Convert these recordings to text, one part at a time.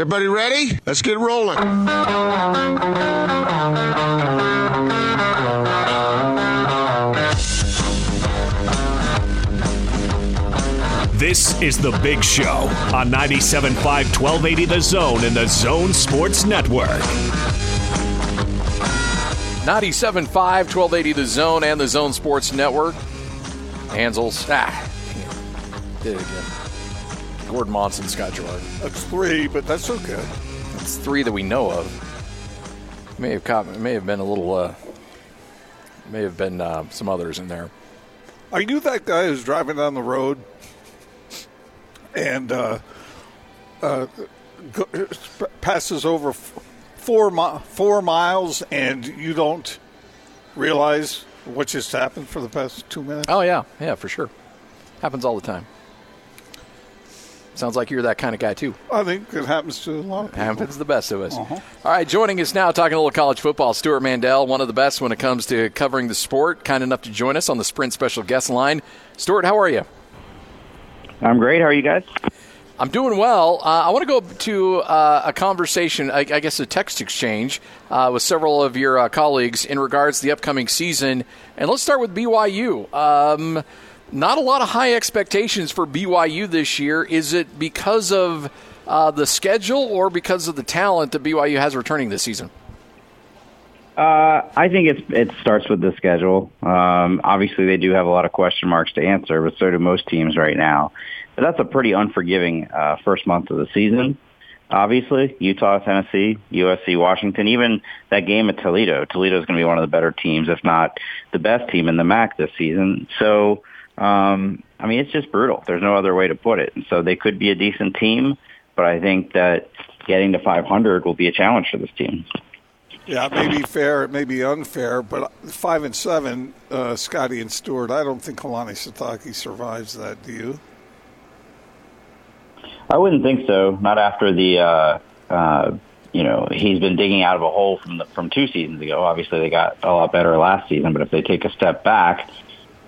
Is everybody ready? Let's get rolling. This is The Big Show on 97.5 1280 The Zone in the Zone Sports Network. 97.5 1280 The Zone and the Zone Sports Network. Hansels. Ah, did it again. Gordon Monson, Scott Garrard. That's three, but that's okay. That's three that we know of. May have caught, may have been a little, uh, may have been uh, some others in there. Are you that guy who's driving down the road and uh, uh, go, passes over four mi- four miles and you don't realize what just happened for the past two minutes? Oh yeah, yeah, for sure. Happens all the time. Sounds like you're that kind of guy too. I think it happens to a lot of people. Happens to the best of us. All right, joining us now, talking a little college football, Stewart Mandel, one of the best when it comes to covering the sport. Kind enough to join us on the Sprint Special Guest Line. Stewart, how are you? I'm great. How are you guys? I'm doing well. Uh, I want to go to uh, a conversation, I, I, guess a text exchange uh, with several of your uh, colleagues in regards to the upcoming season. And let's start with BYU. Um, not a lot of high expectations for BYU this year. Is it because of uh, the schedule or because of the talent that BYU has returning this season? Uh, I think it's, it starts with the schedule. Um, obviously, they do have a lot of question marks to answer, but so do most teams right now. But that's a pretty unforgiving uh, first month of the season. Obviously, Utah, Tennessee, USC, Washington, even that game at Toledo. Toledo is going to be one of the better teams, if not the best team in the MAC this season. So, um, I mean, it's just brutal. There's no other way to put it. And so they could be a decent team, but I think that getting to 500 will be a challenge for this team. Yeah, it may be fair, it may be unfair, but five and seven, uh, Scotty and Stewart. I don't think Kalani Sitake survives that. Do you? I wouldn't think so. Not after the, uh, uh, you know, he's been digging out of a hole from the, from two seasons ago. Obviously, they got a lot better last season, but if they take a step back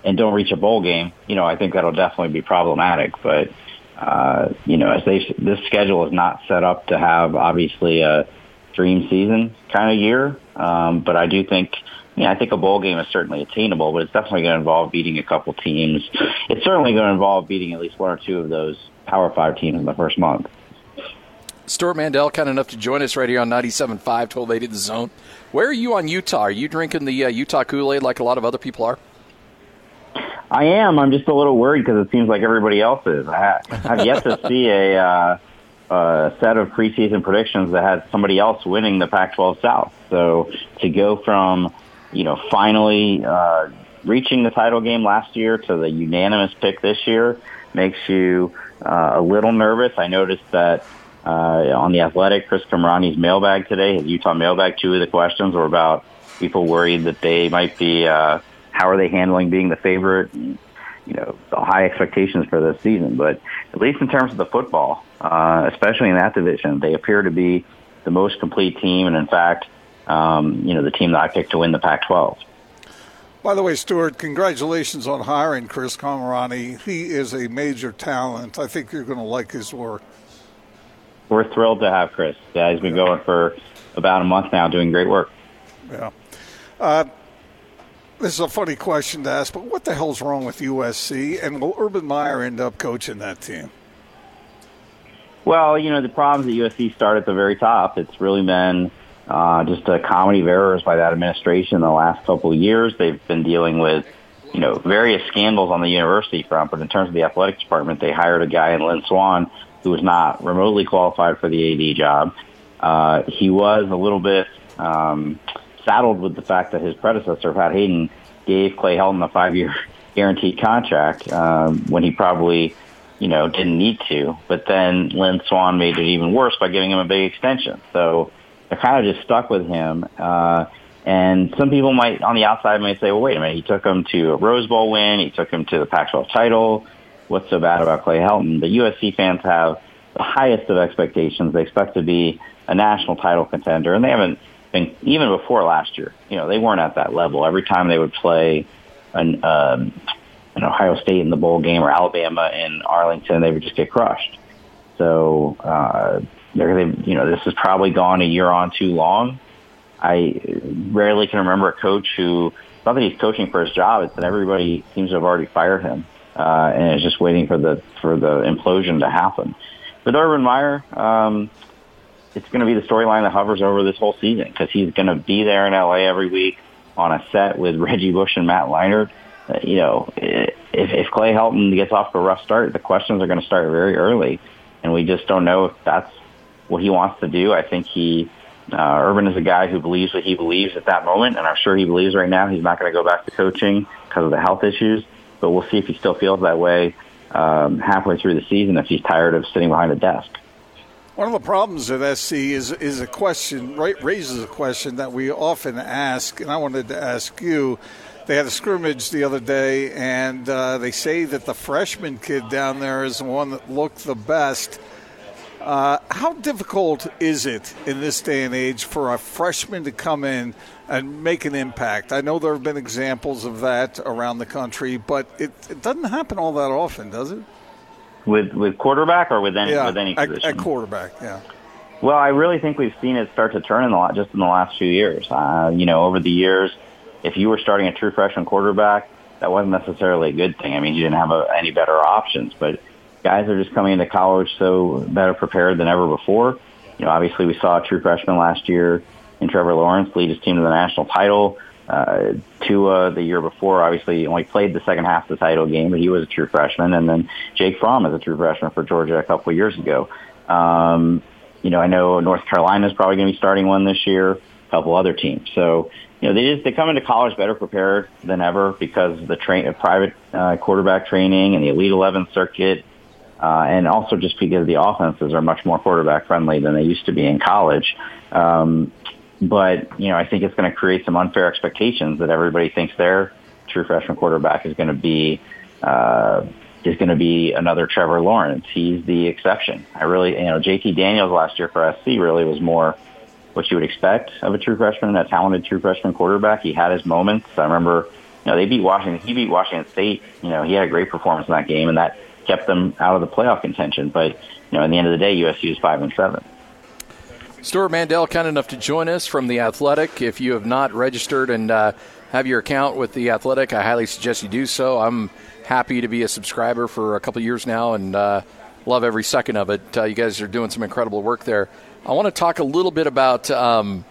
and don't reach a bowl game, you know, I think that'll definitely be problematic. But uh, you know, as they this schedule is not set up to have obviously a dream season kind of year. Um, but I do think, yeah, I think a bowl game is certainly attainable, but it's definitely going to involve beating a couple teams. It's certainly going to involve beating at least one or two of those Power Five teams in the first month. Stewart Mandel, kind enough to join us right here on 97.5, 1280 The Zone. Where are you on Utah? Are you drinking the uh, Utah Kool-Aid like a lot of other people are? I am. I'm just a little worried because it seems like everybody else is. I have yet to see a uh, uh, set of preseason predictions that had somebody else winning the Pac-12 South. So to go from, you know, finally uh, reaching the title game last year to the unanimous pick this year makes you uh, a little nervous. I noticed that uh, on the Athletic, Chris Kamrani's mailbag today, his Utah mailbag, two of the questions were about people worried that they might be. Uh, how are they handling being the favorite? you know, the high expectations for this season. But at least in terms of the football, uh, especially in that division, they appear to be the most complete team, and in fact, um, you know, the team that I picked to win the Pac-12. By the way, Stuart, congratulations on hiring Chris Kamrani. He is a major talent. I think you're going to like his work. We're thrilled to have Chris. Yeah, he's been going for about a month now, doing great work. Yeah. Uh, this is a funny question to ask, but what the hell's wrong with USC? And will Urban Meyer end up coaching that team? Well, you know, the problems at USC start at the very top. It's really been uh, just a comedy of errors by that administration in the last couple of years. They've been dealing with, you know, various scandals on the university front, but in terms of the athletic department, they hired a guy in Lynn Swann who was not remotely qualified for the AD job. Uh, he was a little bit um, saddled with the fact that his predecessor, Pat Haden, gave Clay Helton a five-year guaranteed contract um, when he probably, you know, didn't need to. But then Lynn Swann made it even worse by giving him a big extension. So they're kind of just stuck with him. Uh, and some people might, on the outside, might say, well, wait a minute, he took him to a Rose Bowl win. He took him to the Pac-12 title. What's so bad about Clay Helton? The USC fans have the highest of expectations. They expect to be a national title contender, and they haven't been even before last year. You know, they weren't at that level. Every time they would play an um, an Ohio State in the bowl game or Alabama in Arlington, they would just get crushed. So uh, they're gonna, you know, this has probably gone a year on too long. I rarely can remember a coach who, not that he's coaching for his job, it's that everybody seems to have already fired him, uh, and is just waiting for the for the implosion to happen. With Urban Meyer, um, it's going to be the storyline that hovers over this whole season because he's going to be there in LA every week on a set with Reggie Bush and Matt Leinart. Uh, you know, if, if Clay Helton gets off a rough start, the questions are going to start very early, and we just don't know if that's what he wants to do. I think he, uh, Urban is a guy who believes what he believes at that moment, and I'm sure he believes right now he's not going to go back to coaching because of the health issues. But we'll see if he still feels that way um, halfway through the season if he's tired of sitting behind a desk. One of the problems at SC is is a question right raises a question that we often ask, and I wanted to ask you. They had a scrimmage the other day, and uh, they say that the freshman kid down there is the one that looked the best. Uh, how difficult is it in this day and age for a freshman to come in and make an impact? I know there have been examples of that around the country, but it, it doesn't happen all that often, does it? With with quarterback or with any yeah, with any at, position? at quarterback, yeah. Well, I really think we've seen it start to turn in the lot just in the last few years. Uh, you know, over the years, if you were starting a true freshman quarterback, that wasn't necessarily a good thing. I mean, you didn't have a, any better options, but guys are just coming into college so better prepared than ever before. You know, obviously we saw a true freshman last year in Trevor Lawrence lead his team to the national title. Uh, Tua the year before obviously only played the second half of the title game, but he was a true freshman. And then Jake Fromm is a true freshman for Georgia a couple of years ago. Um, you know, I know North Carolina is probably going to be starting one this year, a couple other teams. So, you know, they just, they come into college better prepared than ever because of the train, uh, private uh, quarterback training and the Elite 11 circuit. Uh, and also just because the offenses are much more quarterback friendly than they used to be in college. Um, but, you know, I think it's going to create some unfair expectations that everybody thinks their true freshman quarterback is going to be, uh, is going to be another Trevor Lawrence. He's the exception. I really, you know, JT Daniels last year for SC really was more what you would expect of a true freshman, a talented true freshman quarterback. He had his moments. I remember, you know, they beat Washington. He beat Washington State. You know, he had a great performance in that game, and that kept them out of the playoff contention. But you know, in the end of the day, USC is five and seven. Stewart Mandel, kind enough to join us from the Athletic. If you have not registered and uh, have your account with the Athletic, I highly suggest you do so. I'm happy to be a subscriber for a couple years now and uh, love every second of it. Uh, you guys are doing some incredible work there. I want to talk a little bit about. Um,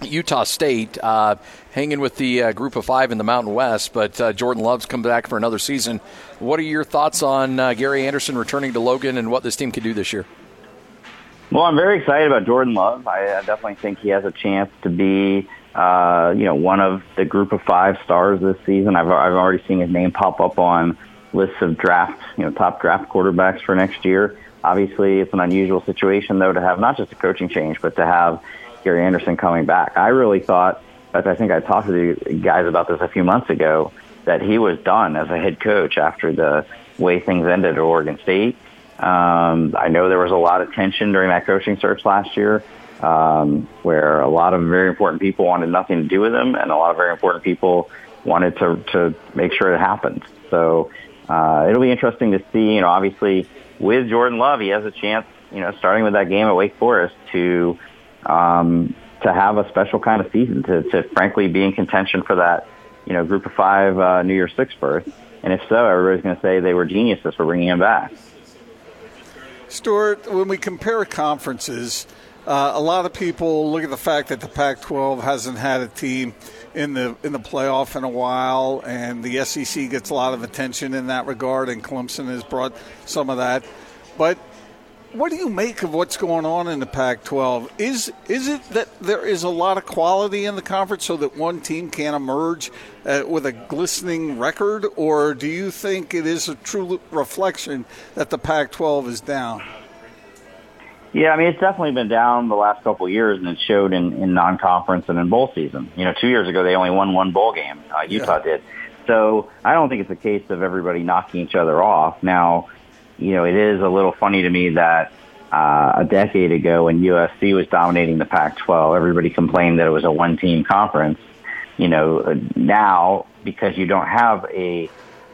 Utah State uh, hanging with the uh, group of five in the Mountain West, but uh, Jordan Love's come back for another season. What are your thoughts on Gary Anderson returning to Logan and what this team can do this year? Well, I'm very excited about Jordan Love. I definitely think he has a chance to be, uh, you know, one of the group of five stars this season. I've I've already seen his name pop up on lists of draft, you know, top draft quarterbacks for next year. Obviously, it's an unusual situation though to have not just a coaching change, but to have Gary Anderson coming back. I really thought, as I think I talked to the guys about this a few months ago, that he was done as a head coach after the way things ended at Oregon State. Um, I know there was a lot of tension during that coaching search last year, um, where a lot of very important people wanted nothing to do with him, and a lot of very important people wanted to to make sure it happened. So uh, it'll be interesting to see. You know, obviously with Jordan Love, he has a chance. You know, starting with that game at Wake Forest to um, to have a special kind of season, to, to frankly be in contention for that, you know, group of five uh, New Year's Six berth. And if so, everybody's going to say they were geniuses for bringing him back. Stewart, when we compare conferences, uh, a lot of people look at the fact that the Pac-12 hasn't had a team in the in the playoff in a while, and the SEC gets a lot of attention in that regard, and Clemson has brought some of that. But what do you make of what's going on in the Pac-12? Is is it that there is a lot of quality in the conference so that one team can emerge uh, with a glistening record, or do you think it is a true reflection that the Pac-12 is down? Yeah, I mean it's definitely been down the last couple of years, and it showed in, in non-conference and in bowl season. You know, two years ago they only won one bowl game. Uh, Utah yeah. did. So I don't think it's a case of everybody knocking each other off. Now, you know, it is a little funny to me that uh, a decade ago when USC was dominating the Pac-12, everybody complained that it was a one-team conference. You know, now because you don't have a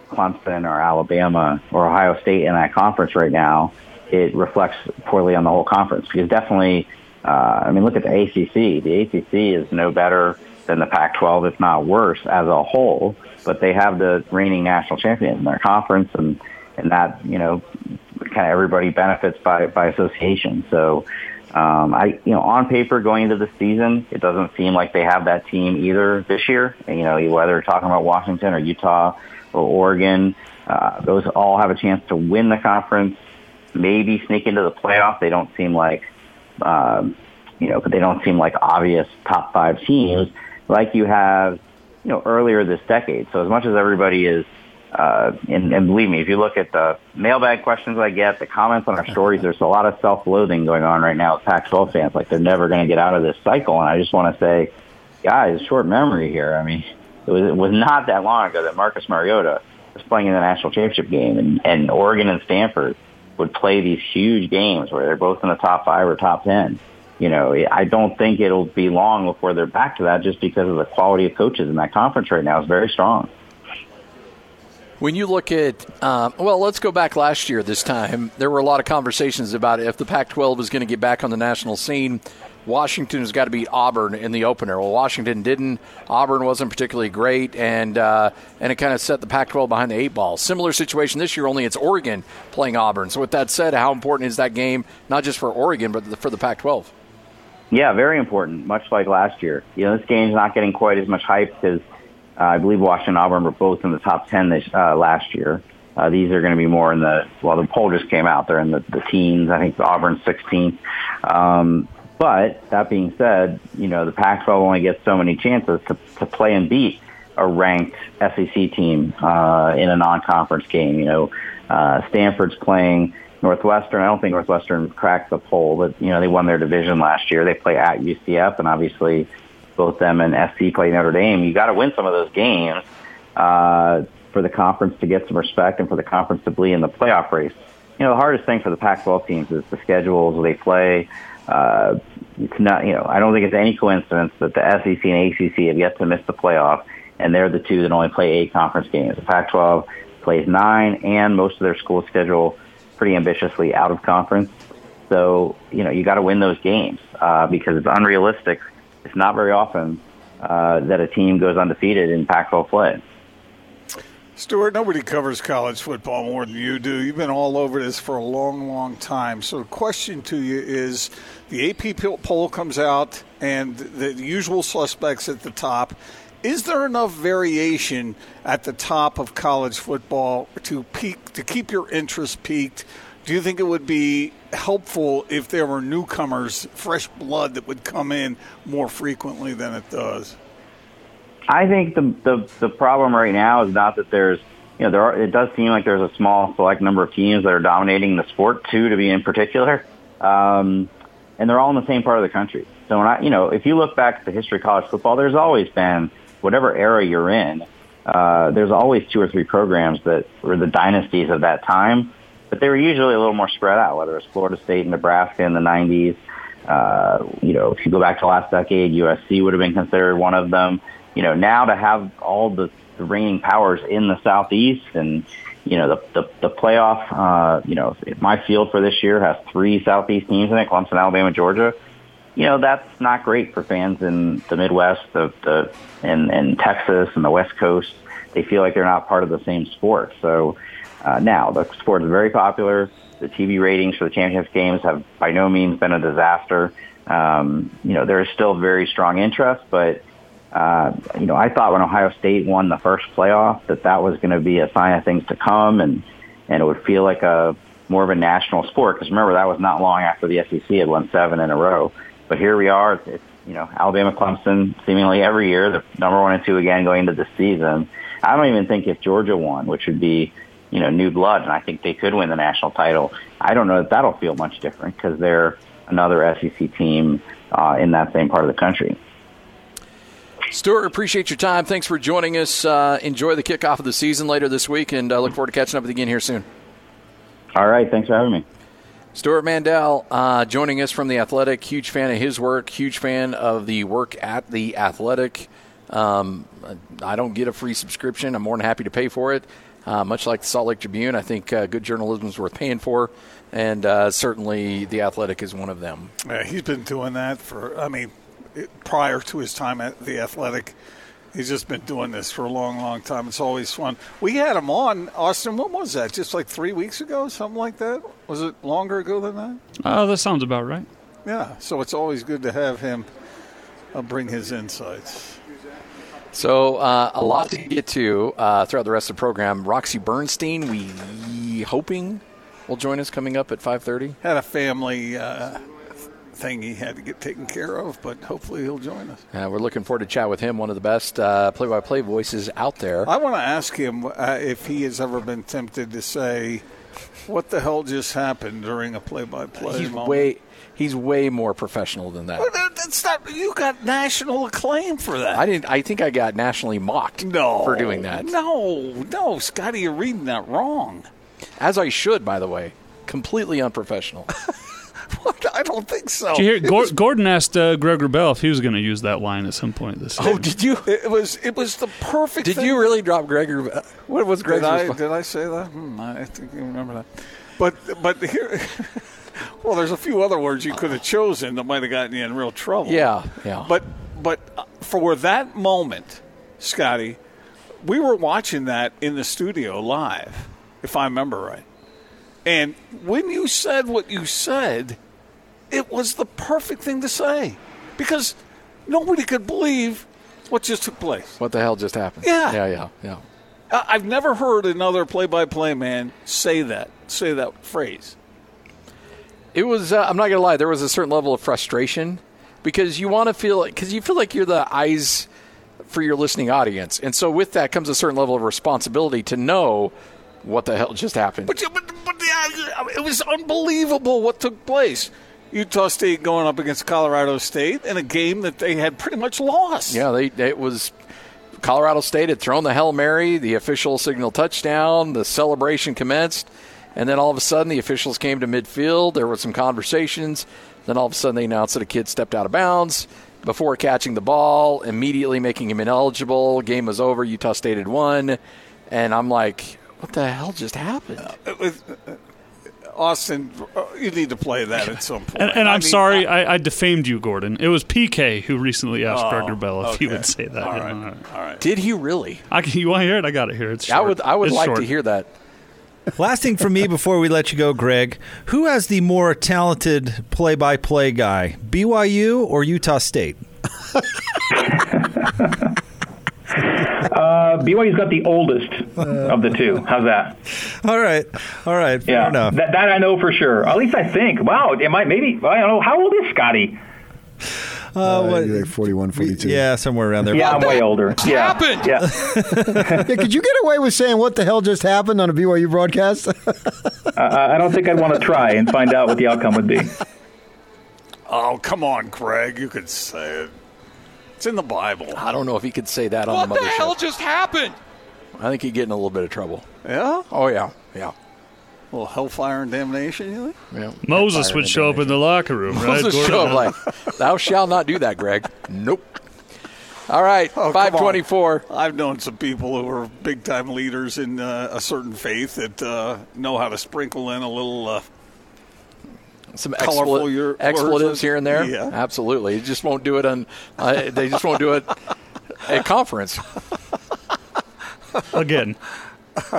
Clemson or Alabama or Ohio State in that conference right now, it reflects poorly on the whole conference because definitely, uh, I mean, look at the ACC. The ACC is no better than the Pac-12, if not worse, as a whole. But they have the reigning national champion in their conference, and and that you know, kind of everybody benefits by by association. So. Um, I, you know, on paper going into the season, it doesn't seem like they have that team either this year. You know, whether talking about Washington or Utah or Oregon, uh, those all have a chance to win the conference, maybe sneak into the playoff. They don't seem like, um, you know, but they don't seem like obvious top five teams like you have, you know, earlier this decade. So as much as everybody is, uh, and, and believe me, if you look at the mailbag questions I get, the comments on our stories, there's a lot of self-loathing going on right now with Pac-12 fans. Like they're never going to get out of this cycle. And I just want to say, guys, short memory here. I mean, it was, it was not that long ago that Marcus Mariota was playing in the national championship game, and, and Oregon and Stanford would play these huge games where they're both in the top five or top ten. You know, I don't think it'll be long before they're back to that, just because of the quality of coaches in that conference right now is very strong. When you look at, um, well, let's go back last year. This time, there were a lot of conversations about if the Pac-12 is going to get back on the national scene. Washington has got to beat Auburn in the opener. Well, Washington didn't. Auburn wasn't particularly great, and uh, and it kind of set the Pac-12 behind the eight ball. Similar situation this year, only it's Oregon playing Auburn. So, with that said, how important is that game not just for Oregon but for the Pac-12? Yeah, very important. Much like last year, you know, this game's not getting quite as much hype because uh, I believe Washington and Auburn were both in the top ten this uh, last year. Uh, these are going to be more in the well. The poll just came out; they're in the, the teens. I think Auburn's 16th. Um, but that being said, you know, the Pac-12 only gets so many chances to, to play and beat a ranked SEC team uh, in a non-conference game. You know, uh, Stanford's playing Northwestern. I don't think Northwestern cracked the poll, but you know they won their division last year. They play at UCF, and obviously both them and SC play Notre Dame. You got to win some of those games uh, for the conference to get some respect and for the conference to be in the playoff race. You know, the hardest thing for the Pac-12 teams is the schedules they play uh, it's not, you know, I don't think it's any coincidence that the SEC and ACC have yet to miss the playoff, and they're the two that only play eight conference games. The Pac-12 plays nine, and most of their school schedule pretty ambitiously out of conference. So, you know, you got to win those games uh, because it's unrealistic. It's not very often uh, that a team goes undefeated in Pac-12 play. Stewart, nobody covers college football more than you do. You've been all over this for a long, long time. So the question to you is the AP poll comes out and the usual suspects at the top. Is there enough variation at the top of college football to peak to keep your interest peaked? Do you think it would be helpful if there were newcomers, fresh blood that would come in more frequently than it does? I think the, the the problem right now is not that there's you know there are, it does seem like there's a small select number of teams that are dominating the sport too to be in particular, um, and they're all in the same part of the country. So when I you know if you look back at the history of college football, there's always been whatever era you're in, uh, there's always two or three programs that were the dynasties of that time, but they were usually a little more spread out. Whether it's Florida State and Nebraska in the '90s, uh, you know if you go back to last decade, USC would have been considered one of them you know, now to have all the, the reigning powers in the southeast and you know the the, the playoff. Uh, you know, my field for this year has three southeast teams in it: Clemson, Alabama, Georgia. You know, that's not great for fans in the Midwest, the the and and Texas and the West Coast. They feel like they're not part of the same sport. So uh, now the sport is very popular. The TV ratings for the championship games have by no means been a disaster. Um, you know, there is still very strong interest, but uh, you know, I thought when Ohio State won the first playoff that that was going to be a sign of things to come, and and it would feel like a more of a national sport. Because remember, that was not long after the SEC had won seven in a row. But here we are. It's, it's you know Alabama, Clemson, seemingly every year, the number one and two again going into the season. I don't even think if Georgia won, which would be you know new blood, and I think they could win the national title. I don't know that that'll feel much different because they're another SEC team uh, in that same part of the country. Stewart, appreciate your time. Thanks for joining us. Uh, enjoy the kickoff of the season later this week, and uh, look forward to catching up with you again here soon. All right. Thanks for having me. Stewart Mandel uh, joining us from The Athletic. Huge fan of his work, huge fan of the work at The Athletic. Um, I don't get a free subscription. I'm more than happy to pay for it. Uh, much like the Salt Lake Tribune, I think uh, good journalism is worth paying for, and uh, certainly the Athletic is one of them. Yeah, he's been doing that for, I mean, it- prior to his time at the Athletic. He's just been doing this for a long, long time. It's always fun. We had him on, Austin, what was that? Just like three weeks ago, something like that? Was it longer ago than that? Oh, that sounds about right. Yeah, so it's always good to have him uh, bring his insights. So uh, a lot to get to uh, throughout the rest of the program. Roxy Bernstein, we hoping will join us coming up at 5:30. Had a family uh, thing he had to get taken care of, but hopefully he'll join us. Uh, we're looking forward to chat with him, one of the best uh, play-by-play voices out there. I want to ask him uh, if he has ever been tempted to say, "What the hell just happened?" during a play-by-play. He's moment. way he's way more professional than that. Well, That's not. You got national acclaim for that. I didn't. I think I got nationally mocked no for doing that. No, no, Scotty, you're reading that wrong. As I should, by the way. Completely unprofessional. What? I don't think so. Did you hear? Gor- was- Gordon asked uh, Greg Wrubell if he was going to use that line at some point this year. oh, did you? It was. It was the perfect. Did thing. you really drop Gregor? What was Did I, did I say that? Hmm, I think you remember that. But but here, well, there's a few other words you could have chosen that might have gotten you in real trouble. Yeah, yeah. But but uh, for that moment, Scotty, we were watching that in the studio live, if I remember right. And when you said what you said, it was the perfect thing to say because nobody could believe what just took place. What the hell just happened? Yeah. yeah, yeah, yeah. I've never heard another play-by-play man say that say that phrase. It was. Uh, I'm not gonna lie. There was a certain level of frustration because you want to feel like because you feel like you're the eyes for your listening audience, and so with that comes a certain level of responsibility to know what the hell just happened. But, but, but yeah, it was unbelievable what took place. Utah State going up against Colorado State in a game that they had pretty much lost. Yeah, they it was Colorado State had thrown the Hail Mary, the official signal touchdown, the celebration commenced, and then all of a sudden the officials came to midfield. There were some conversations. Then all of a sudden they announced that a kid stepped out of bounds before catching the ball, immediately making him ineligible. Game was over. Utah State had won, and I'm like, what the hell just happened? It was- uh, Austin, uh, you need to play that at some point. And, and I I'm mean, sorry, I, I defamed you, Gordon. It was PK who recently asked Oh, Greg Wrubell if he would say that. All Yeah, right. all right. All right. Did he really? I you want to hear it? I got it here. It's I short. would. I would It's like short. to hear that. Last thing for me before we let you go, Greg. Who has the more talented play-by-play guy, BYU or Utah State? Uh, BYU's got the oldest of the two. How's that? All right, all right, fair Yeah, enough. that, that I know for sure. At least I think. Wow, it might maybe. I don't know. How old is Scotty? Uh, what- you like 41, 42. yeah, somewhere around there. Yeah, I'm way older. Yeah, happened? Yeah, Yeah, could you get away with saying what the hell just happened on a BYU broadcast? I, I don't think I'd want to try and find out what the outcome would be. Oh, come on, Craig. You could say it. It's in the Bible. I don't know if he could say that on the mothership. What the hell just happened? I think he'd get in a little bit of trouble. Yeah? Oh yeah, yeah, A little hellfire and damnation, you think? yeah. Moses Fire would and show up in the locker room, right? Moses Gordon? show up like, "Thou shalt not do that, Greg." Nope. All right, oh, 524. I've known some people who are big time leaders in uh, a certain faith that uh, know how to sprinkle in a little. Uh, Some Colorful expl- your- expletives here and there. Yeah. Absolutely. You just won't do it on. Uh, they just won't do it at conference. Again,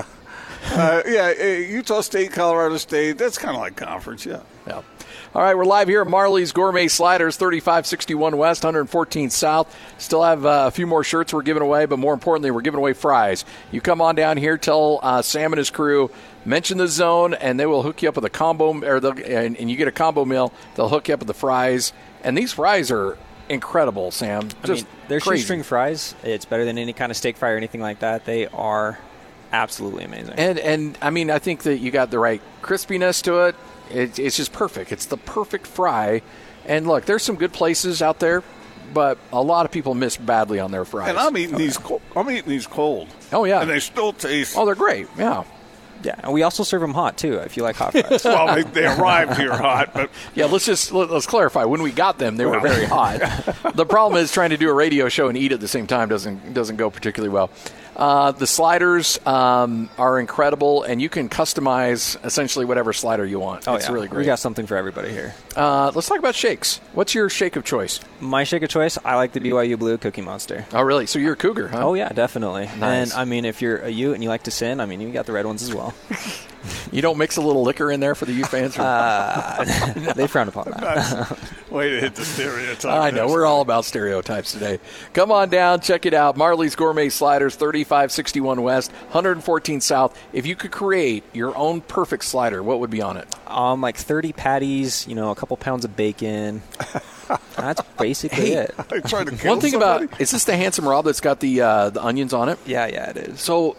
uh, yeah, uh, Utah State, Colorado State. That's kind of like conference, yeah. Yeah. All right, we're live here at Marley's Gourmet Sliders, 3561 West, 114 South. Still have uh, a few more shirts we're giving away, but more importantly, we're giving away fries. You come on down here, tell uh, Sam and his crew, mention the zone, and they will hook you up with a combo, or and, and you get a combo meal. They'll hook you up with the fries, and these fries are incredible, Sam. I Just mean, they're crazy. shoestring fries. It's better than any kind of steak fry or anything like that. They are absolutely amazing. And and I mean, I think that you got the right crispiness to it. it. It's just perfect. It's the perfect fry. And look, there's some good places out there, but a lot of people miss badly on their fries. And I'm eating oh, these. Co- I'm eating these cold. Oh, yeah. and they still taste. oh, they're great. Yeah. Yeah, and we also serve them hot too. If you like hot fries. well, they, they arrived here hot, but Yeah, let's just let, us clarify. When we got them, they were very hot. the problem is trying to do a radio show and eat at the same time doesn't doesn't go particularly well. Uh, the sliders um, are incredible, and you can customize essentially whatever slider you want. Oh it's yeah, really great. We got something for everybody here. Uh, let's talk about shakes. What's your shake of choice? My shake of choice, I like the BYU Blue Cookie Monster. Oh, really? So you're a cougar, huh? Oh yeah, definitely. Nice. And I mean, if you're a Ute and you like to sin, I mean, you got the red ones as well. You don't mix a little liquor in there for the U fans? Uh, they frown upon that. way to hit the stereotype. I know. We're all about stereotypes today. Come on down, check it out. Marley's Gourmet Sliders, 3561 West, 114 South. If you could create your own perfect slider, what would be on it? Um, like 30 patties, you know, a couple pounds of bacon. That's basically it. I tried to kill One thing somebody. about is this the handsome Rob that's got the uh, the onions on it? Yeah, yeah, it is. So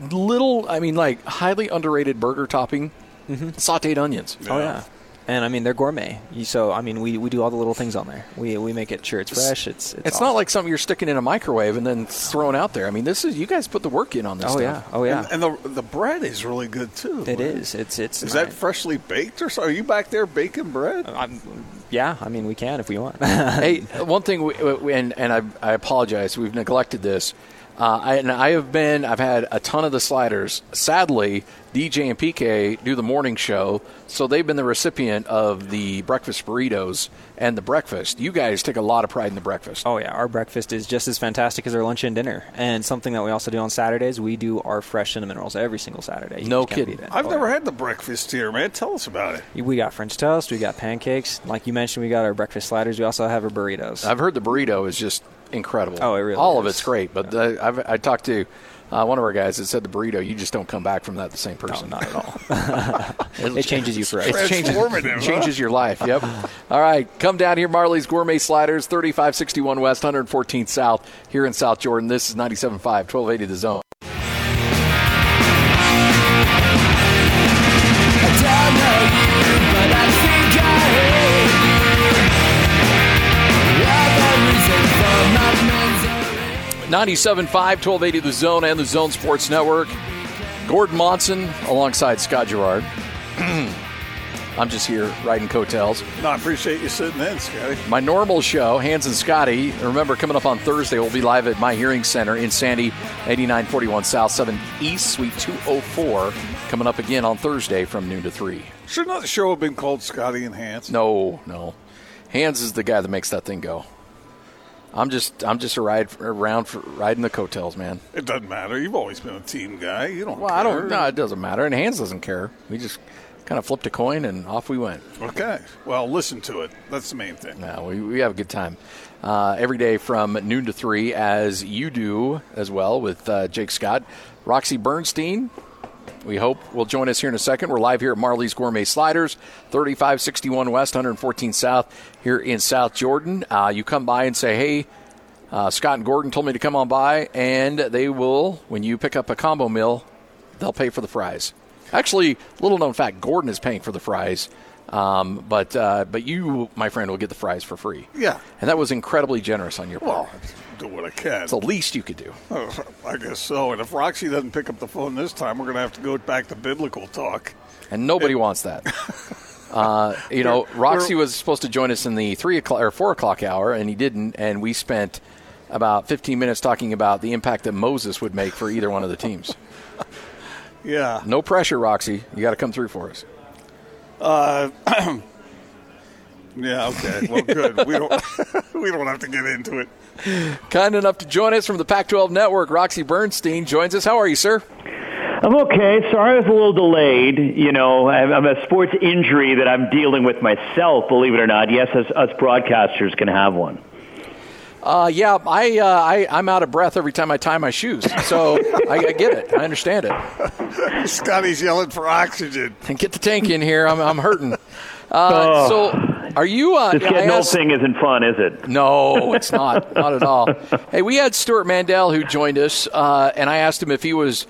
little, I mean, like highly underrated burger topping, mm-hmm. sautéed onions. Oh yeah. And I mean, they're gourmet. So I mean, we, we do all the little things on there. We we make it sure it's fresh. It's it's, It's not like something you're sticking in a microwave and then throwing out there. I mean, this is you guys put the work in on this. Oh stuff. yeah. Oh yeah. And, and the the bread is really good too. It is. It's it's. Is that freshly baked or so? Are you back there baking bread? Uh, I'm, yeah. I mean, we can if we want. hey, one thing, we, we, and and I, I apologize, we've neglected this. Uh, I, and I have been, I've had a ton of the sliders. Sadly, DJ and PK do the morning show, so they've been the recipient of the breakfast burritos and the breakfast. You guys take a lot of pride in the breakfast. Oh yeah, our breakfast is just as fantastic as our lunch and dinner. And something that we also do on Saturdays, we do our fresh cinnamon rolls every single Saturday. You No kidding. I've Oh, never yeah. had the breakfast here, man. Tell us about it. We got French toast. We got pancakes. Like you mentioned, we got our breakfast sliders. We also have our burritos. I've heard the burrito is just incredible. Oh, it really All of it's great, but uh, I've, I talked to uh, one of our guys that said the burrito, you just don't come back from that the same person. not at all. it changes you forever. It changes, Transformative, huh? changes your life. Yep. All right, come down here, Marley's Gourmet Sliders, 3561 West, 114 South, here in South Jordan. This is 97.5, 1280 The Zone. Ninety-seven-five, twelve eighty The Zone and the Zone Sports Network. Gordon Monson alongside Scott Garrard. I'm just here riding coattails. No, I appreciate you sitting in, Scotty. My normal show, Hans and Scotty, remember coming up on Thursday, we'll be live at My Hearing Center in Sandy, 8941 South 7 East, Suite 204, coming up again on Thursday from noon to 3. Should not the show have been called Scotty and Hans? No, no. Hans is the guy that makes that thing go. I'm just I'm just a ride around for riding the coattails, man. It doesn't matter. You've always been a team guy. You don't. Well, I don't. care. No, it doesn't matter. And Hans doesn't care. We just kind of flipped a coin and off we went. Okay. Well, listen to it. That's the main thing. No, we, we have a good time uh, every day from noon to three, as you do as well with uh, Jake Scott, Roxy Bernstein. We hope will join us here in a second. We're live here at Marley's Gourmet Sliders, 3561 West, 114 South, here in South Jordan. Uh, you come by and say, hey, uh, Scott and Gordon told me to come on by, and they will, when you pick up a combo meal, they'll pay for the fries. Actually, little known fact, Gordon is paying for the fries, um, but uh, but you, my friend, will get the fries for free. Yeah. And that was incredibly generous on your part. Well, do what I can. It's the least you could do. Oh, I guess so. And if Roxy doesn't pick up the phone this time, we're going to have to go back to biblical talk. And nobody wants that. Uh, you know, Roxy was supposed to join us in the three o'clock or four o'clock hour, and he didn't. And we spent about 15 minutes talking about the impact that Moses would make for either one of the teams. Yeah. No pressure, Roxy. You got to come through for us. Uh, yeah. Okay. Well, good. We don't. we don't have to get into it. Kind enough to join us from the Pac-12 Network, Roxy Bernstein joins us. How are you, sir? I'm okay. Sorry I was a little delayed. You know, I have a sports injury that I'm dealing with myself, believe it or not. Yes, us, us broadcasters can have one. Uh, yeah, I, uh, I I'm out of breath every time I tie my shoes, so I, I get it. I understand it. Scotty's yelling for oxygen. And get the tank in here. I'm I'm hurting. Uh, Oh. So, are you? Uh, This getting old thing isn't fun, is it? No, it's not. not at all. Hey, we had Stewart Mandel who joined us, uh, and I asked him if he was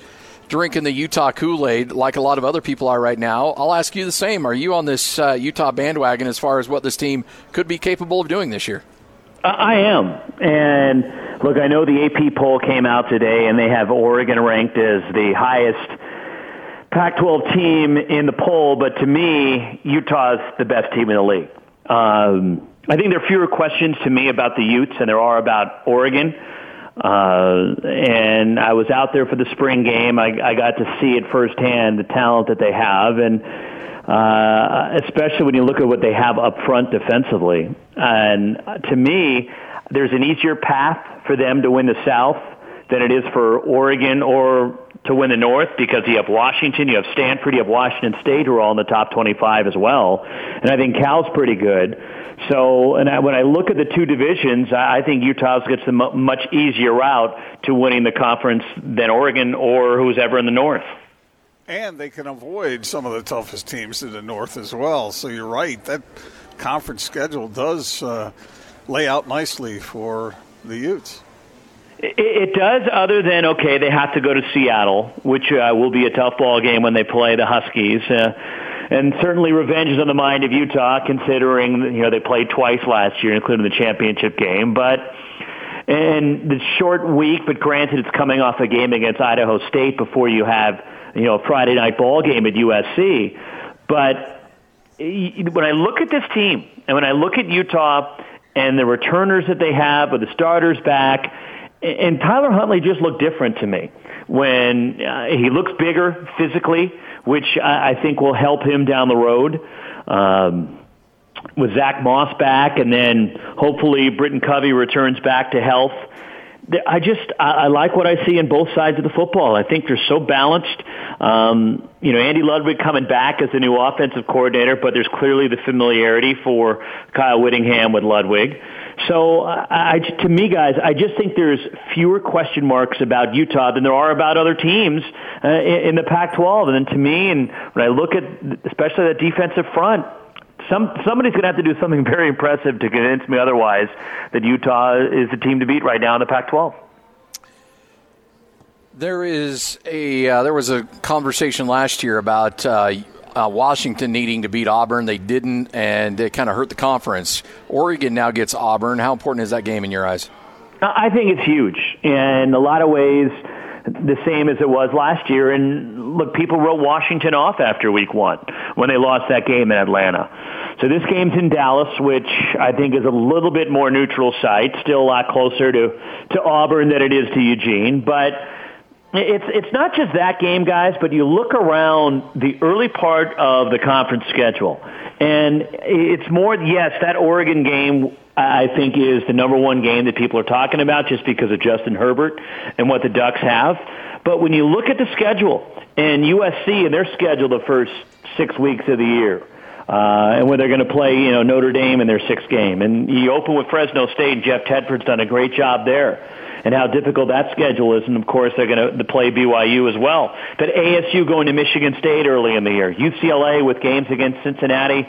drinking the Utah Kool Aid like a lot of other people are right now. I'll ask you the same. Are you on this uh, Utah bandwagon as far as what this team could be capable of doing this year? I I am. And look, I know the AP poll came out today, and they have Oregon ranked as the highest Pac-12 team in the poll, but to me, Utah's the best team in the league. Um, I think there are fewer questions to me about the Utes than there are about Oregon. Uh, and I was out there for the spring game. I, I got to see it firsthand, the talent that they have, and uh, especially when you look at what they have up front defensively. And to me, there's an easier path for them to win the South than it is for Oregon or to win the North because you have Washington, you have Stanford, you have Washington State who are all in the top 25 as well. And I think Cal's pretty good. So, and I, when I look at the two divisions, I, think Utah gets the m- much easier route to winning the conference than Oregon or who's ever in the North. And they can avoid some of the toughest teams in the North as well. So you're right. That conference schedule does uh, lay out nicely for the Utes. It, it does, other than okay, they have to go to Seattle, which uh, will be a tough ball game when they play the Huskies. Uh, and certainly revenge is on the mind of Utah, considering you know they played twice last year, including the championship game. But and the short week, but granted, it's coming off a game against Idaho State before you have you know a Friday night ball game at USC. But when I look at this team, and when I look at Utah and the returners that they have, with the starters back, and Tyler Huntley just looked different to me when uh, he looks bigger physically which I, I think will help him down the road. Um, with Zach Moss back, and then hopefully Britain Covey returns back to health. I just I, like what I see in both sides of the football. I think they're so balanced. Um, you know, Andy Ludwig coming back as the new offensive coordinator, but there's clearly the familiarity for Kyle Whittingham with Ludwig. So, I, to me, guys, I just think there's fewer question marks about Utah than there are about other teams uh, in, in the Pac-12. And then to me, and when I look at especially that defensive front, some somebody's going to have to do something very impressive to convince me otherwise that Utah is the team to beat right now in the Pac-12. There is a uh, there was a conversation last year about uh, uh, Washington needing to beat Auburn. They didn't, and it kind of hurt the conference. Oregon now gets Auburn. How important is that game in your eyes? I think it's huge in a lot of ways. The same as it was last year. And look, people wrote Washington off after week one when they lost that game in Atlanta. So this game's in Dallas, which I think is a little bit more neutral site, still a lot closer to, to Auburn than it is to Eugene. But it's it's not just that game, guys, but you look around the early part of the conference schedule, and it's more. Yes, that Oregon game I think is the number one game that people are talking about just because of Justin Herbert and what the Ducks have. But when you look at the schedule and USC and their schedule the first six weeks of the year, uh, and when they're going to play, you know, Notre Dame in their sixth game, and you open with Fresno State, and Jeff Tedford's done a great job there and how difficult that schedule is. And of course, they're going to play BYU as well. But ASU going to Michigan State early in the year, UCLA with games against Cincinnati.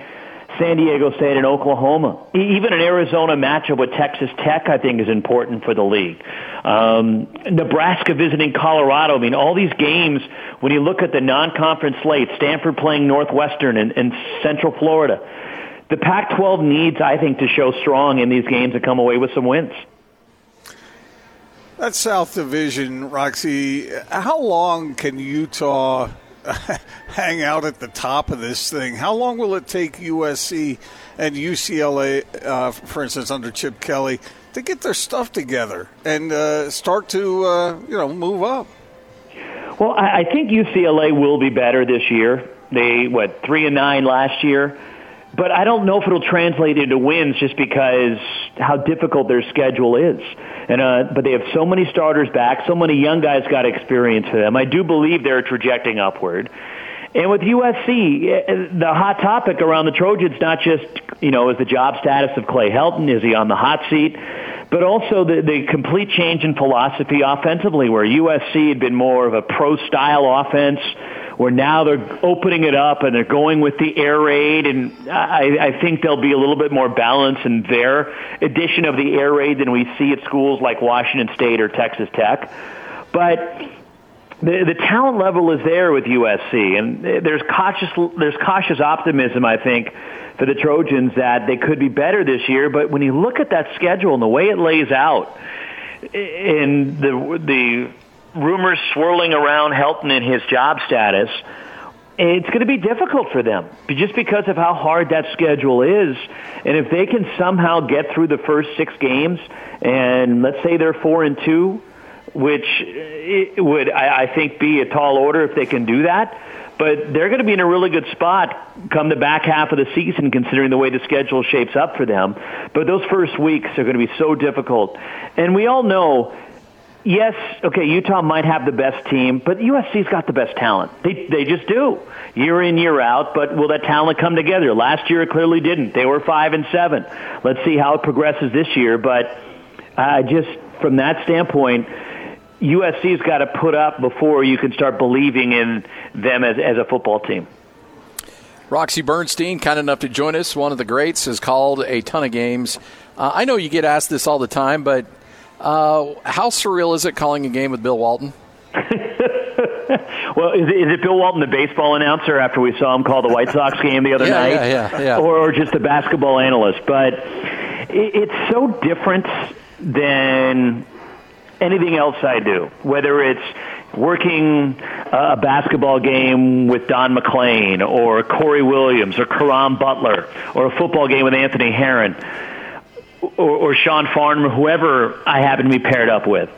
San Diego State and Oklahoma. Even an Arizona matchup with Texas Tech, I think, is important for the league. Um, Nebraska visiting Colorado. I mean, all these games, when you look at the non-conference slate, Stanford playing Northwestern and, and Central Florida, the Pac-12 needs, I think, to show strong in these games and come away with some wins. That South Division, Roxy, how long can Utah hang out at the top of this thing? How long will it take USC and UCLA, uh, for instance, under Chip Kelly, to get their stuff together and uh, start to, uh, you know, move up? Well, I think UCLA will be better this year. They what three and nine last year but I don't know if it'll translate into wins just because how difficult their schedule is. And uh, but they have so many starters back, so many young guys got experience for them. I do believe they're trajecting upward. And with USC, eh, the hot topic around the Trojans not just you know is the job status of Clay Helton, is he on the hot seat, but also the, the complete change in philosophy offensively, where USC had been more of a pro style offense where now they're opening it up and they're going with the air raid, and I, I think there'll be a little bit more balance in their addition of the air raid than we see at schools like Washington State or Texas Tech. But the, the talent level is there with USC, and there's cautious there's cautious optimism, I think, for the Trojans that they could be better this year. But when you look at that schedule and the way it lays out, in the the rumors swirling around Helton and his job status, it's going to be difficult for them just because of how hard that schedule is. And if they can somehow get through the first six games, and let's say they're four and two, which eh, it would I, I think be a tall order if they can do that. But they're going to be in a really good spot come the back half of the season, considering the way the schedule shapes up for them. But those first weeks are going to be so difficult, and we all know yes, okay, Utah might have the best team, but USC's got the best talent. They they just do. Year in, year out, but will that talent come together? Last year it clearly didn't. They were 5 and 7. Let's see how it progresses this year, but I just from that standpoint, USC's got to put up before you can start believing in them as as a football team. Roxy Bernstein, kind enough to join us, one of the greats, has called a ton of games. Uh, I know you get asked this all the time, but uh, how surreal is it calling a game with Bill Walton? well, is it, is it Bill Walton, the baseball announcer, after we saw him call the White Sox game the other yeah, night? Yeah, yeah, yeah. Or, or just the basketball analyst? But it, it's so different than anything else I do, whether it's working a basketball game with Don MacLean or Corey Williams or Caron Butler or a football game with Anthony Herron or, or Sean Farnham, whoever I happen to be paired up with.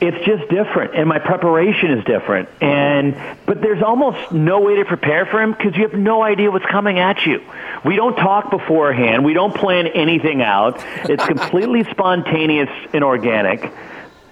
It's just different, and my preparation is different. And but there's almost no way to prepare for him because you have no idea what's coming at you. We don't talk beforehand. We don't plan anything out. It's completely spontaneous and organic.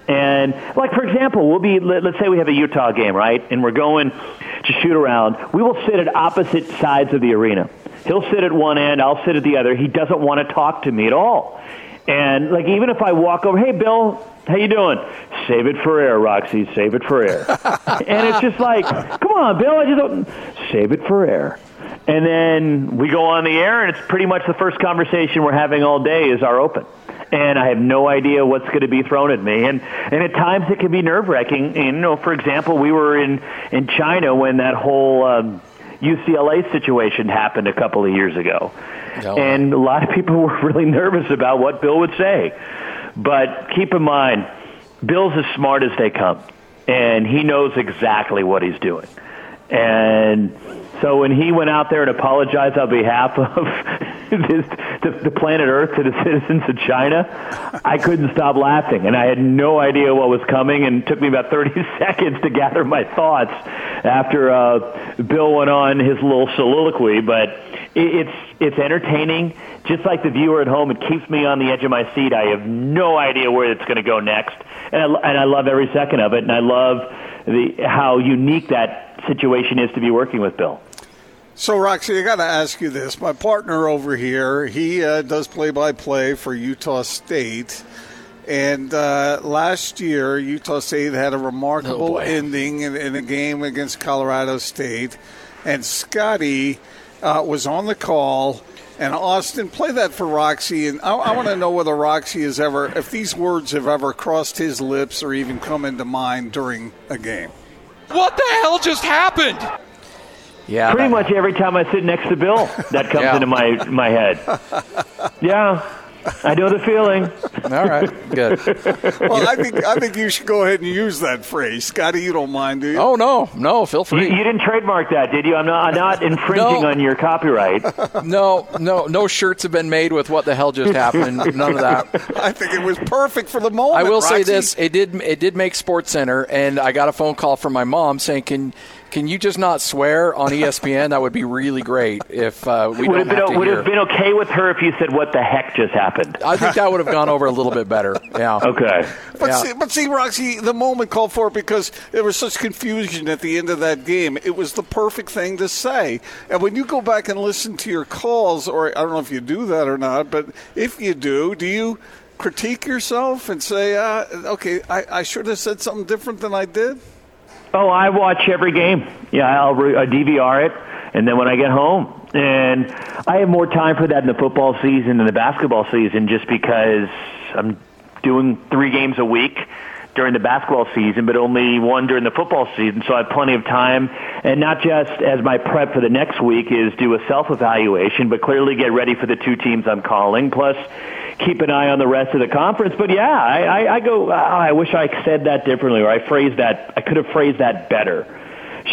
And like for example, we'll be let's say we have a Utah game, right? And we're going to shoot around. We will sit at opposite sides of the arena. He'll sit at one end, I'll sit at the other. He doesn't want to talk to me at all. And like even if I walk over, "Hey Bill, how you doing?" Save it for air, Roxy. Save it for air. and it's just like, "Come on, Bill, I just don't save it for air." And then we go on the air, and it's pretty much the first conversation we're having all day is our open and I have no idea what's going to be thrown at me. And and at times it can be nerve wracking. You know, for example, we were in in China when that whole um, UCLA situation happened a couple of years ago, No. and a lot of people were really nervous about what Bill would say. But keep in mind, Bill's as smart as they come, and he knows exactly what he's doing. And so when he went out there and apologized on behalf of this, the, the planet Earth to the citizens of China, I couldn't stop laughing, and I had no idea what was coming, and it took me about 30 seconds to gather my thoughts after uh, Bill went on his little soliloquy. But it, it's it's entertaining, just like the viewer at home. It keeps me on the edge of my seat. I have no idea where it's going to go next, and I, and I love every second of it, and I love the how unique that situation is to be working with Bill. So, Roxy, I got to ask you this. My partner over here, he uh, does play by play for Utah State. And uh, last year, Utah State had a remarkable Oh, ending in, in a game against Colorado State. And Scotty uh, was on the call. And Austin, play that for Roxy. And I, I want to know whether Roxy has ever, if these words have ever crossed his lips or even come into mind during a game. What the hell just happened? Yeah, Pretty much every time I sit next to Bill, that comes Yeah. into my my head. Yeah, I know the feeling. All right, good. Well, I think I think you should go ahead and use that phrase, Scotty. You don't mind, do you? Oh no, no, feel free. you didn't trademark that, did you? I'm not, I'm not infringing No. on your copyright. No, no, no shirts have been made with what the hell just happened. None of that. I think it was perfect for the moment. I will say this: it did it did make Sports Center, and I got a phone call from my mom saying, "Can can you just not swear on ESPN? That would be really great if uh, we would don't have have been to would hear." have been okay with her if you said, "What the heck just happened?" I think that would have gone over a little bit better. Yeah. Okay. But Yeah. see, but see, Roxy, the moment called for it because there was such confusion at the end of that game. It was the perfect thing to say. And when you go back and listen to your calls, or I don't know if you do that or not, but if you do, do you critique yourself and say, uh, "Okay, I, I should have said something different than I did"? Oh, I watch every game. Yeah, I'll re- uh, DVR it, and then when I get home, and I have more time for that in the football season than the basketball season, just because I'm doing three games a week during the basketball season, but only one during the football season. So I have plenty of time, and not just as my prep for the next week is do a self evaluation, but clearly get ready for the two teams I'm calling. Plus, keep an eye on the rest of the conference. But yeah, I, I, I go. Oh, I wish I said that differently, or I phrased that. I could have phrased that better.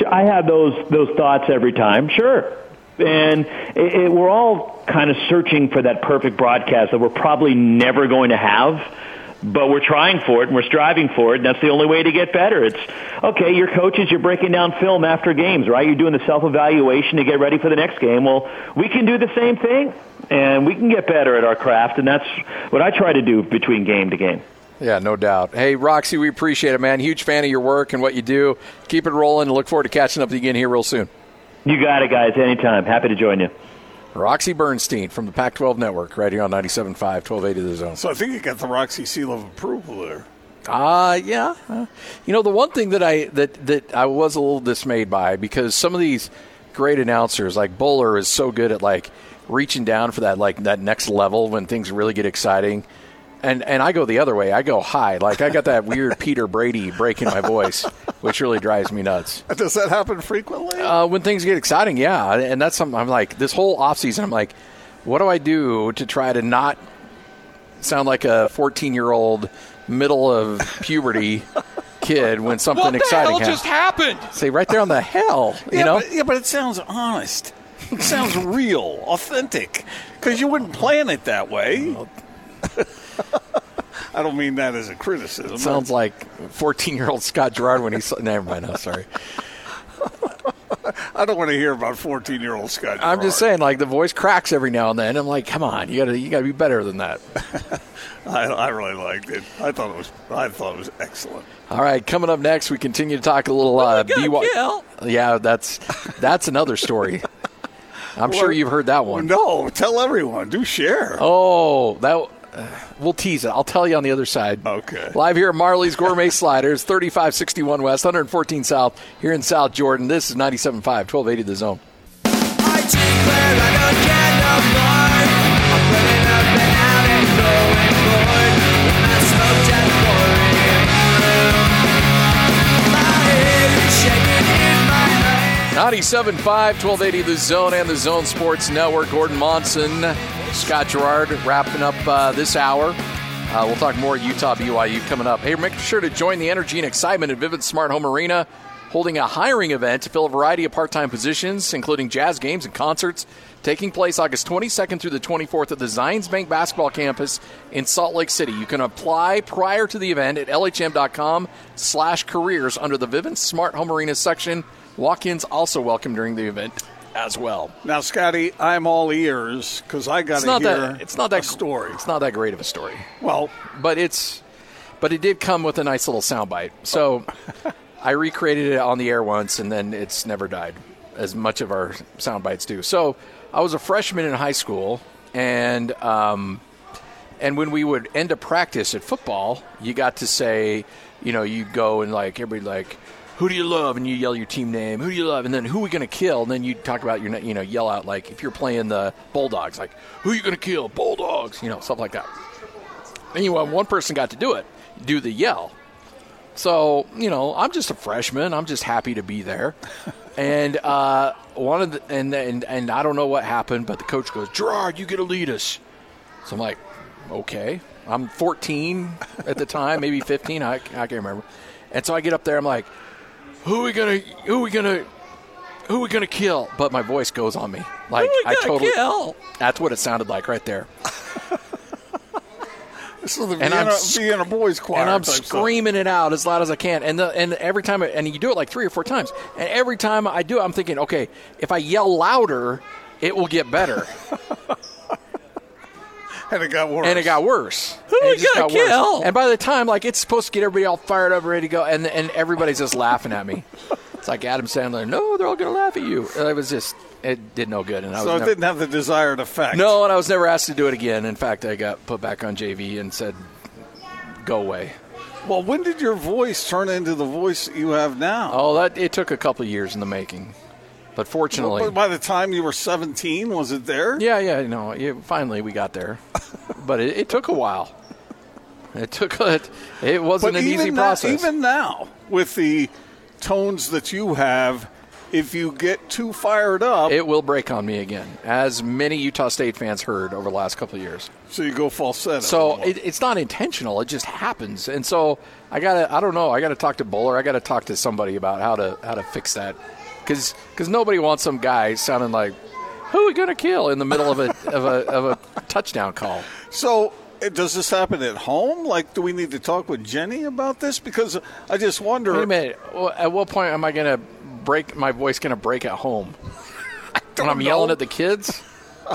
I have those those thoughts every time. Sure, and it, it, we're all kind of searching for that perfect broadcast that we're probably never going to have. But we're trying for it and we're striving for it, and that's the only way to get better. It's okay, your coaches, you're breaking down film after games, right? You're doing the self evaluation to get ready for the next game. Well, we can do the same thing, and we can get better at our craft, and that's what I try to do between game to game. Yeah, no doubt. Hey, Roxy, we appreciate it, man. Huge fan of your work and what you do. Keep it rolling. Look forward to catching up with you again here real soon. You got it, guys. Anytime. Happy to join you. Roxy Bernstein from the Pac 12 Network, right here on 97.5, 1280 The Zone. So I think you got the Roxy seal of approval there. Uh yeah. Uh, you know, the one thing that I that that I was a little dismayed by because some of these great announcers like Bowler is so good at like reaching down for that like that next level when things really get exciting. And and I go the other way. I go high. Like I got that weird Peter Brady breaking my voice, which really drives me nuts. Does that happen frequently? Uh, when things get exciting, yeah. And that's something I'm like this whole offseason, I'm like, what do I do to try to not sound like a 14 year old middle of puberty kid when something what exciting happens? just happened? Say right there on the hell, you yeah, know? But, yeah, but it sounds honest. It sounds real, authentic. Because you wouldn't plan it that way. I don't mean that as a criticism. It sounds like 14 year old Scott Garrard when he's. Never mind. No, sorry. I don't want to hear about 14 year old Scott. I'm just saying, like the voice cracks every now and then. I'm like, come on, you gotta, you gotta be better than that. I, I really liked it. I thought it was. I thought it was excellent. All right, coming up next, we continue to talk a little uh, BY. Yeah, that's that's another story. I'm sure you've heard that one. No, tell everyone. Do share. Oh, that uh, we'll tease it. I'll tell you on the other side. Okay. Live here at Marley's Gourmet Sliders, 3561 West, 114 South, here in South Jordan. This is 97.5, 1280 The Zone. Ninety-seven-five, twelve eighty, The Zone and The Zone Sports Network. Gordon Monson, Scott Garrard wrapping up uh, this hour. Uh, we'll talk more Utah BYU coming up. Hey, make sure to join the energy and excitement at Vivint Smart Home Arena, holding a hiring event to fill a variety of part time positions, including jazz games and concerts, taking place August 22nd through the 24th at the Zions Bank Basketball Campus in Salt Lake City. You can apply prior to the event at lhm.com slash careers under the Vivint Smart Home Arena section. Walk-ins also welcome during the event as well. Now, Scotty, I'm all ears because I got It's to not hear that it's not that a story. It's not that great of a story. Well, but it's but it did come with a nice little soundbite. So I recreated it on the air once, and then it's never died, as much of our sound bites do. So I was a freshman in high school, and um, and when we would end a practice at football, you got to say, you know, you go and like everybody like. Who do you love? And you yell your team name. Who do you love? And then who are we going to kill? And then you talk about your, you know, yell out like if you're playing the Bulldogs, like who are you going to kill? Bulldogs, you know, stuff like that. Anyway, one person got to do it, do the yell. So, you know, I'm just a freshman. I'm just happy to be there. And uh, one of the, and, and and I don't know what happened, but the coach goes, Garrard, you get to lead us. So I'm like, okay. I'm 14 at the time, maybe 15. I, I can't remember. And so I get up there. I'm like, who are we gonna? Who are we gonna? Who are we gonna kill? But my voice goes on me. Like we I gonna totally. kill? That's what it sounded like right there. this is the And I'm Vienna, sc- Vienna Boys Choir. and I'm type stuff. screaming it out as loud as I can. And the, and every time, I, and you do it like three or four times. And every time I do it, I'm thinking, okay, if I yell louder, it will get better. And it got worse. and it got worse. Who And we gonna got worse. kill? And by the time, like, it's supposed to get everybody all fired up, ready to go, and and everybody's just laughing at me. It's like Adam Sandler. No, they're all going to laugh at you. And It was just, it did no good. And I was So it never- didn't have the desired effect. no, and I was never asked to do it again. In fact, I got put back on JV and said, "Go away." Well, when did your voice turn into the voice you have now? Oh, that it took a couple of years in the making, but fortunately, Well, by the time you were 17, was it there? yeah, yeah, no, yeah, finally we got there, but it, it took a while. It took a, it wasn't But an easy now- process. even now, with the tones that you have, if you get too fired up, it will break on me again, as many Utah State fans heard over the last couple of years. So you go falsetto. So it, it's not intentional; it just happens. And so I gotta, I don't know, I gotta talk to Bowler. I gotta talk to somebody about how to how to fix that, because nobody wants some guy sounding like, "Who are we gonna kill?" in the middle of a of a of a touchdown call. So does this happen at home? Like, do we need to talk with Jenny about this? Because I just wonder. Wait a minute. At what point am I going to break my voice? Going to break at home when I'm know. yelling at the kids?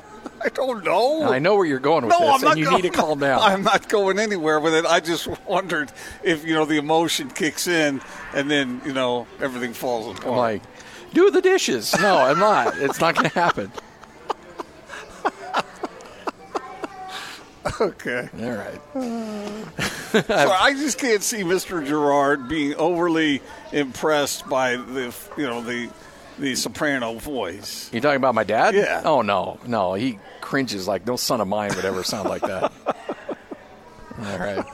I don't know. I know where you're going with no, this, I'm and not you going, need to calm down. I'm not going anywhere with it. I just wondered if you know the emotion kicks in, and then you know everything falls apart. I'm like, do the dishes. No, I'm not. It's not going to happen. okay. All right. so I just can't see Mr. Garrard being overly impressed by the you know the the soprano voice. You talking about my dad? Yeah. Oh no, no, he cringes like no son of mine would ever sound like that. All right.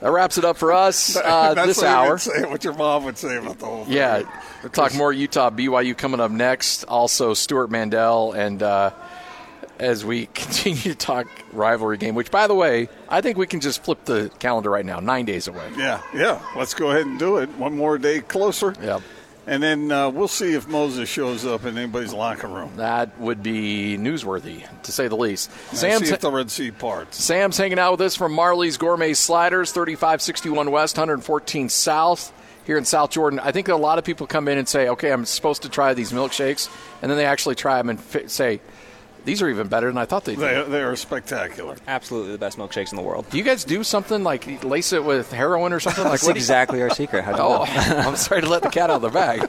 That wraps it up for us uh, this hour. say, what your mom would say about the whole thing. Yeah, we'll talk more Utah BYU coming up next. Also, Stewart Mandel, and uh, as we continue to talk rivalry game, which, by the way, I think we can just flip the calendar right now. Nine days away. Yeah, yeah. Let's go ahead and do it. One more day closer. Yep. And then uh, we'll see if Moses shows up in anybody's locker room. That would be newsworthy, to say the least. And Sam's, see if the Red Sea parts. Sam's hanging out with us from Marley's Gourmet Sliders, 3561 West, 114 South, here in South Jordan. I think a lot of people come in and say, okay, I'm supposed to try these milkshakes, and then they actually try them and say, these are even better than I thought they'd be. They, they are spectacular. Absolutely the best milkshakes in the world. Do you guys do something like lace it with heroin or something? Like That's what exactly our secret. How'd Oh, know? I'm sorry to let the cat out of the bag.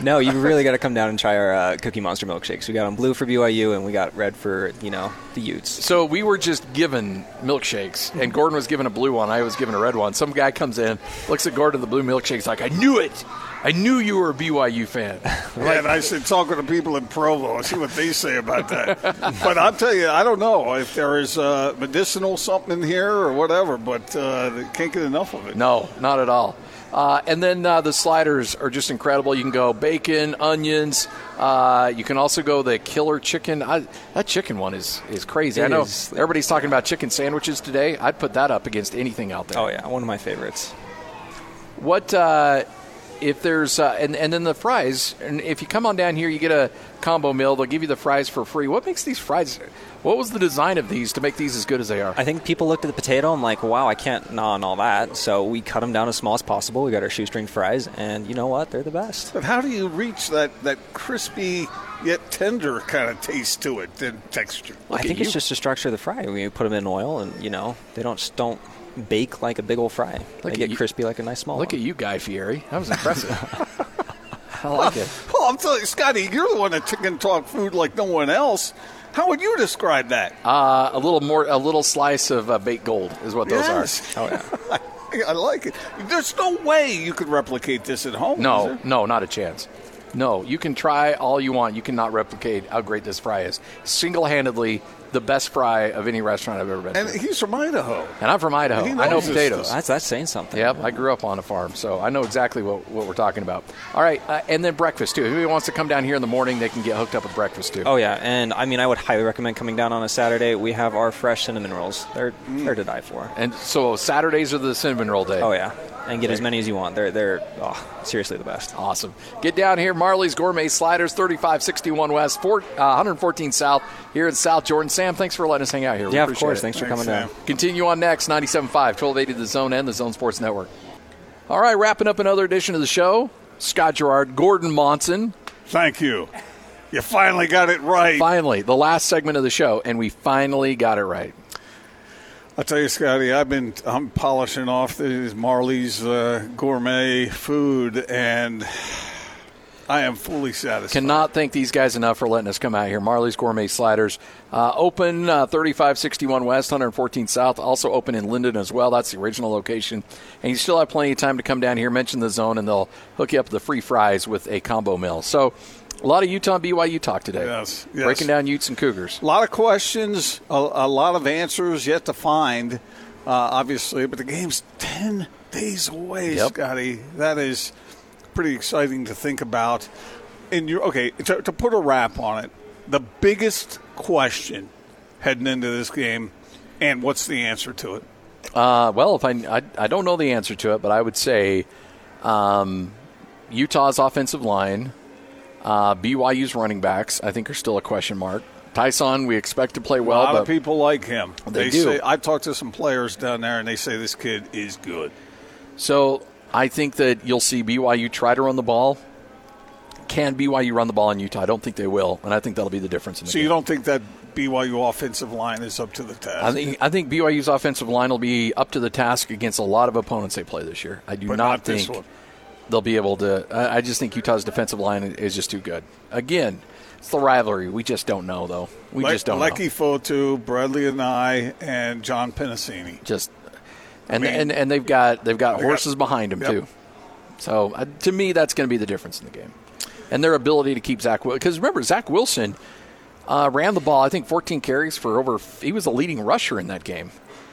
no, you really got to come down and try our uh, Cookie Monster milkshakes. We got them blue for BYU, and we got red for you know the Utes. So we were just given milkshakes, and Gordon was given a blue one. I was given a red one. Some guy comes in, looks at Gordon the blue milkshake's like, I knew it. I knew you were a BYU fan. Yeah, and I said, talking to the people in Provo, and see what they say about that. but I'll tell you, I don't know if there is uh, medicinal something in here or whatever, but uh, they can't get enough of it. No, not at all. Uh, and then uh, the sliders are just incredible. You can go bacon, onions. Uh, you can also go the killer chicken. I, that chicken one is, is crazy. It I know is. everybody's talking about chicken sandwiches today. I'd put that up against anything out there. Oh yeah, one of my favorites. What uh, if there's uh, and and then the fries? And if you come on down here, you get a combo meal. They'll give you the fries for free. What makes these fries? What was the design of these to make these as good as they are? I think people looked at the potato and like, wow, I can't gnaw on all that. So we cut them down as small as possible. We got our shoestring fries, and you know what? They're the best. But how do you reach that, that crispy yet tender kind of taste to it and texture? I think it's just the structure of the fry. We put them in oil, and you know they don't don't bake like a big old fry. Look they at get you- crispy like a nice small. Look one. at you, Guy Fieri. That was impressive. I like it. Well, I'm telling you, Scotty, you're the one that can talk food like no one else. How would you describe that? Uh, a little more, a little slice of uh, baked gold is what those Yes. are. Oh yeah. I like it. There's no way you could replicate this at home. No, no, not a chance. No, you can try all you want. You cannot replicate how great this fry is. Single-handedly, the best fry of any restaurant I've ever been And to. he's from Idaho. And I'm from Idaho. I know potatoes. That's that's saying something. Yep, I grew up on a farm, so I know exactly what, what we're talking about. All right, uh, and then breakfast too. If anybody wants to come down here in the morning, they can get hooked up with breakfast too. Oh yeah, and I mean I would highly recommend coming down on a Saturday. We have our fresh cinnamon rolls. They're they're to die for. And so Saturdays are the cinnamon roll day. Oh yeah, and get as many as you want. They're they're oh, seriously the best. Awesome. Get down here, Marley's Gourmet Sliders, 3561 West, four, uh, 114 South, here in South Jordan. Sam, thanks for letting us hang out here. We Yeah, of appreciate course. it. Thanks for Thanks, coming down. Sam. Continue on next, 97.5, 1280 The Zone and the Zone Sports Network. All right, wrapping up another edition of the show. Scott Garrard, Gordon Monson. Thank you. You finally got it right. Finally, the last segment of the show, and we finally got it right. I tell you, Scotty, I've been I'm polishing off these Marley's uh, gourmet food, and I am fully satisfied. Cannot thank these guys enough for letting us come out here. Marley's Gourmet Sliders. Uh, open uh, 3561 West, 114 South. Also open in Lindon as well. That's the original location. And you still have plenty of time to come down here, mention the zone, and they'll hook you up the free fries with a combo meal. So a lot of Utah and BYU talk today. Yes, yes. Breaking down Utes and Cougars. A lot of questions, a, a lot of answers yet to find, uh, obviously, but the game's 10 days away, Yep. Scotty. That is pretty exciting to think about. In your okay, to, to put a wrap on it, the biggest question heading into this game, and what's the answer to it? Uh, well, if I, I I don't know the answer to it, but I would say um, Utah's offensive line, uh, BYU's running backs, I think are still a question mark. Tyson, we expect to play well. a lot but of people like him. They do. Say, I've talked to some players down there, and they say this kid is good. So I think that you'll see BYU try to run the ball. Can BYU run the ball in Utah? I don't think they will, and I think that'll be the difference in the So game. you don't think that BYU offensive line is up to the task? I think I think BYU's offensive line will be up to the task against a lot of opponents they play this year. I do But not, not think. They'll be able to. I, I just think Utah's defensive line is just too good. Again, it's the rivalry. We just don't know though. We just don't Leki know. Fotu, Bradlee Anae, and John Penisini. Just and mean- and and they've got they've got They got- horses behind them Yep. too. So uh, to me, that's going to be the difference in the game, and their ability to keep Zach. Because remember, Zach Wilson uh, ran the ball. I think 14 carries for over. He was the leading rusher in that game.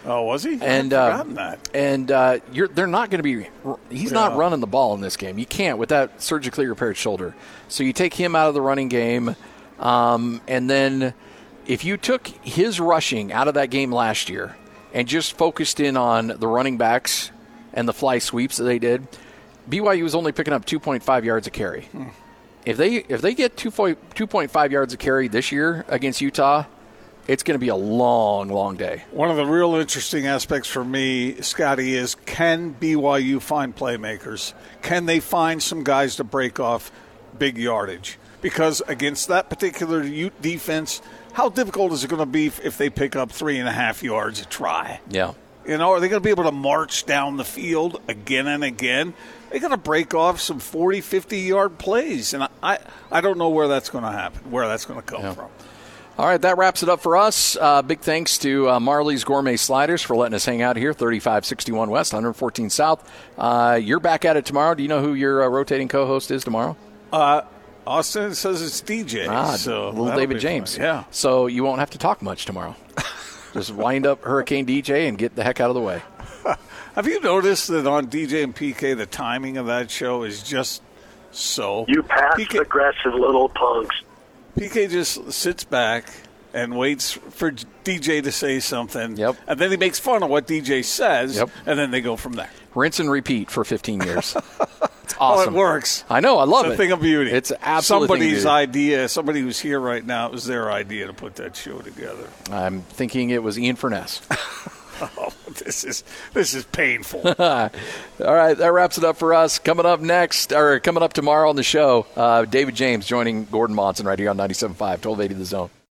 Oh, was he? and uh, that. and uh, you're, they're not going to be. He's not running the ball in this game. You can't with that surgically repaired shoulder. So you take him out of the running game, um, and then if you took his rushing out of that game last year and just focused in on the running backs and the fly sweeps that they did, BYU was only picking up 2.5 yards a carry. If they if they get 2 2.5 yards a carry this year against Utah, it's going to be a long, long day. One of the real interesting aspects for me, Scotty, is can BYU find playmakers? Can they find some guys to break off big yardage? Because against that particular Ute defense, how difficult is it going to be if they pick up three and a half yards a try? Yeah. You know, are they going to be able to march down the field again and again? They got to break off some 40, 50 yard plays. And I, I don't know where that's going to happen, where that's going to come from. All right, that wraps it up for us. Uh, big thanks to uh, Marley's Gourmet Sliders for letting us hang out here, 3561 West, 114 South. Uh, you're back at it tomorrow. Do you know who your uh, rotating co host is tomorrow? Uh, Austin says it's DJ. Ah, so little David James. fun. Yeah. So you won't have to talk much tomorrow. Just wind up Hurricane DJ and get the heck out of the way. Have you noticed that on DJ and PK, the timing of that show is just so? You passive aggressive little punks. PK just sits back and waits for DJ to say something. Yep. And then he makes fun of what DJ says. Yep. And then they go from there. Rinse and repeat for 15 years. It's Oh, awesome. it works. I know. I love it's it. thing of beauty. It's absolutely somebody's idea. Somebody who's here right now. It was their idea to put that show together. I'm thinking it was Ian Furness. Oh, this is this is painful. All right, that wraps it up for us. Coming up next, or coming up tomorrow on the show, uh, David James joining Gordon Monson right here on 97.5, 1280 The Zone.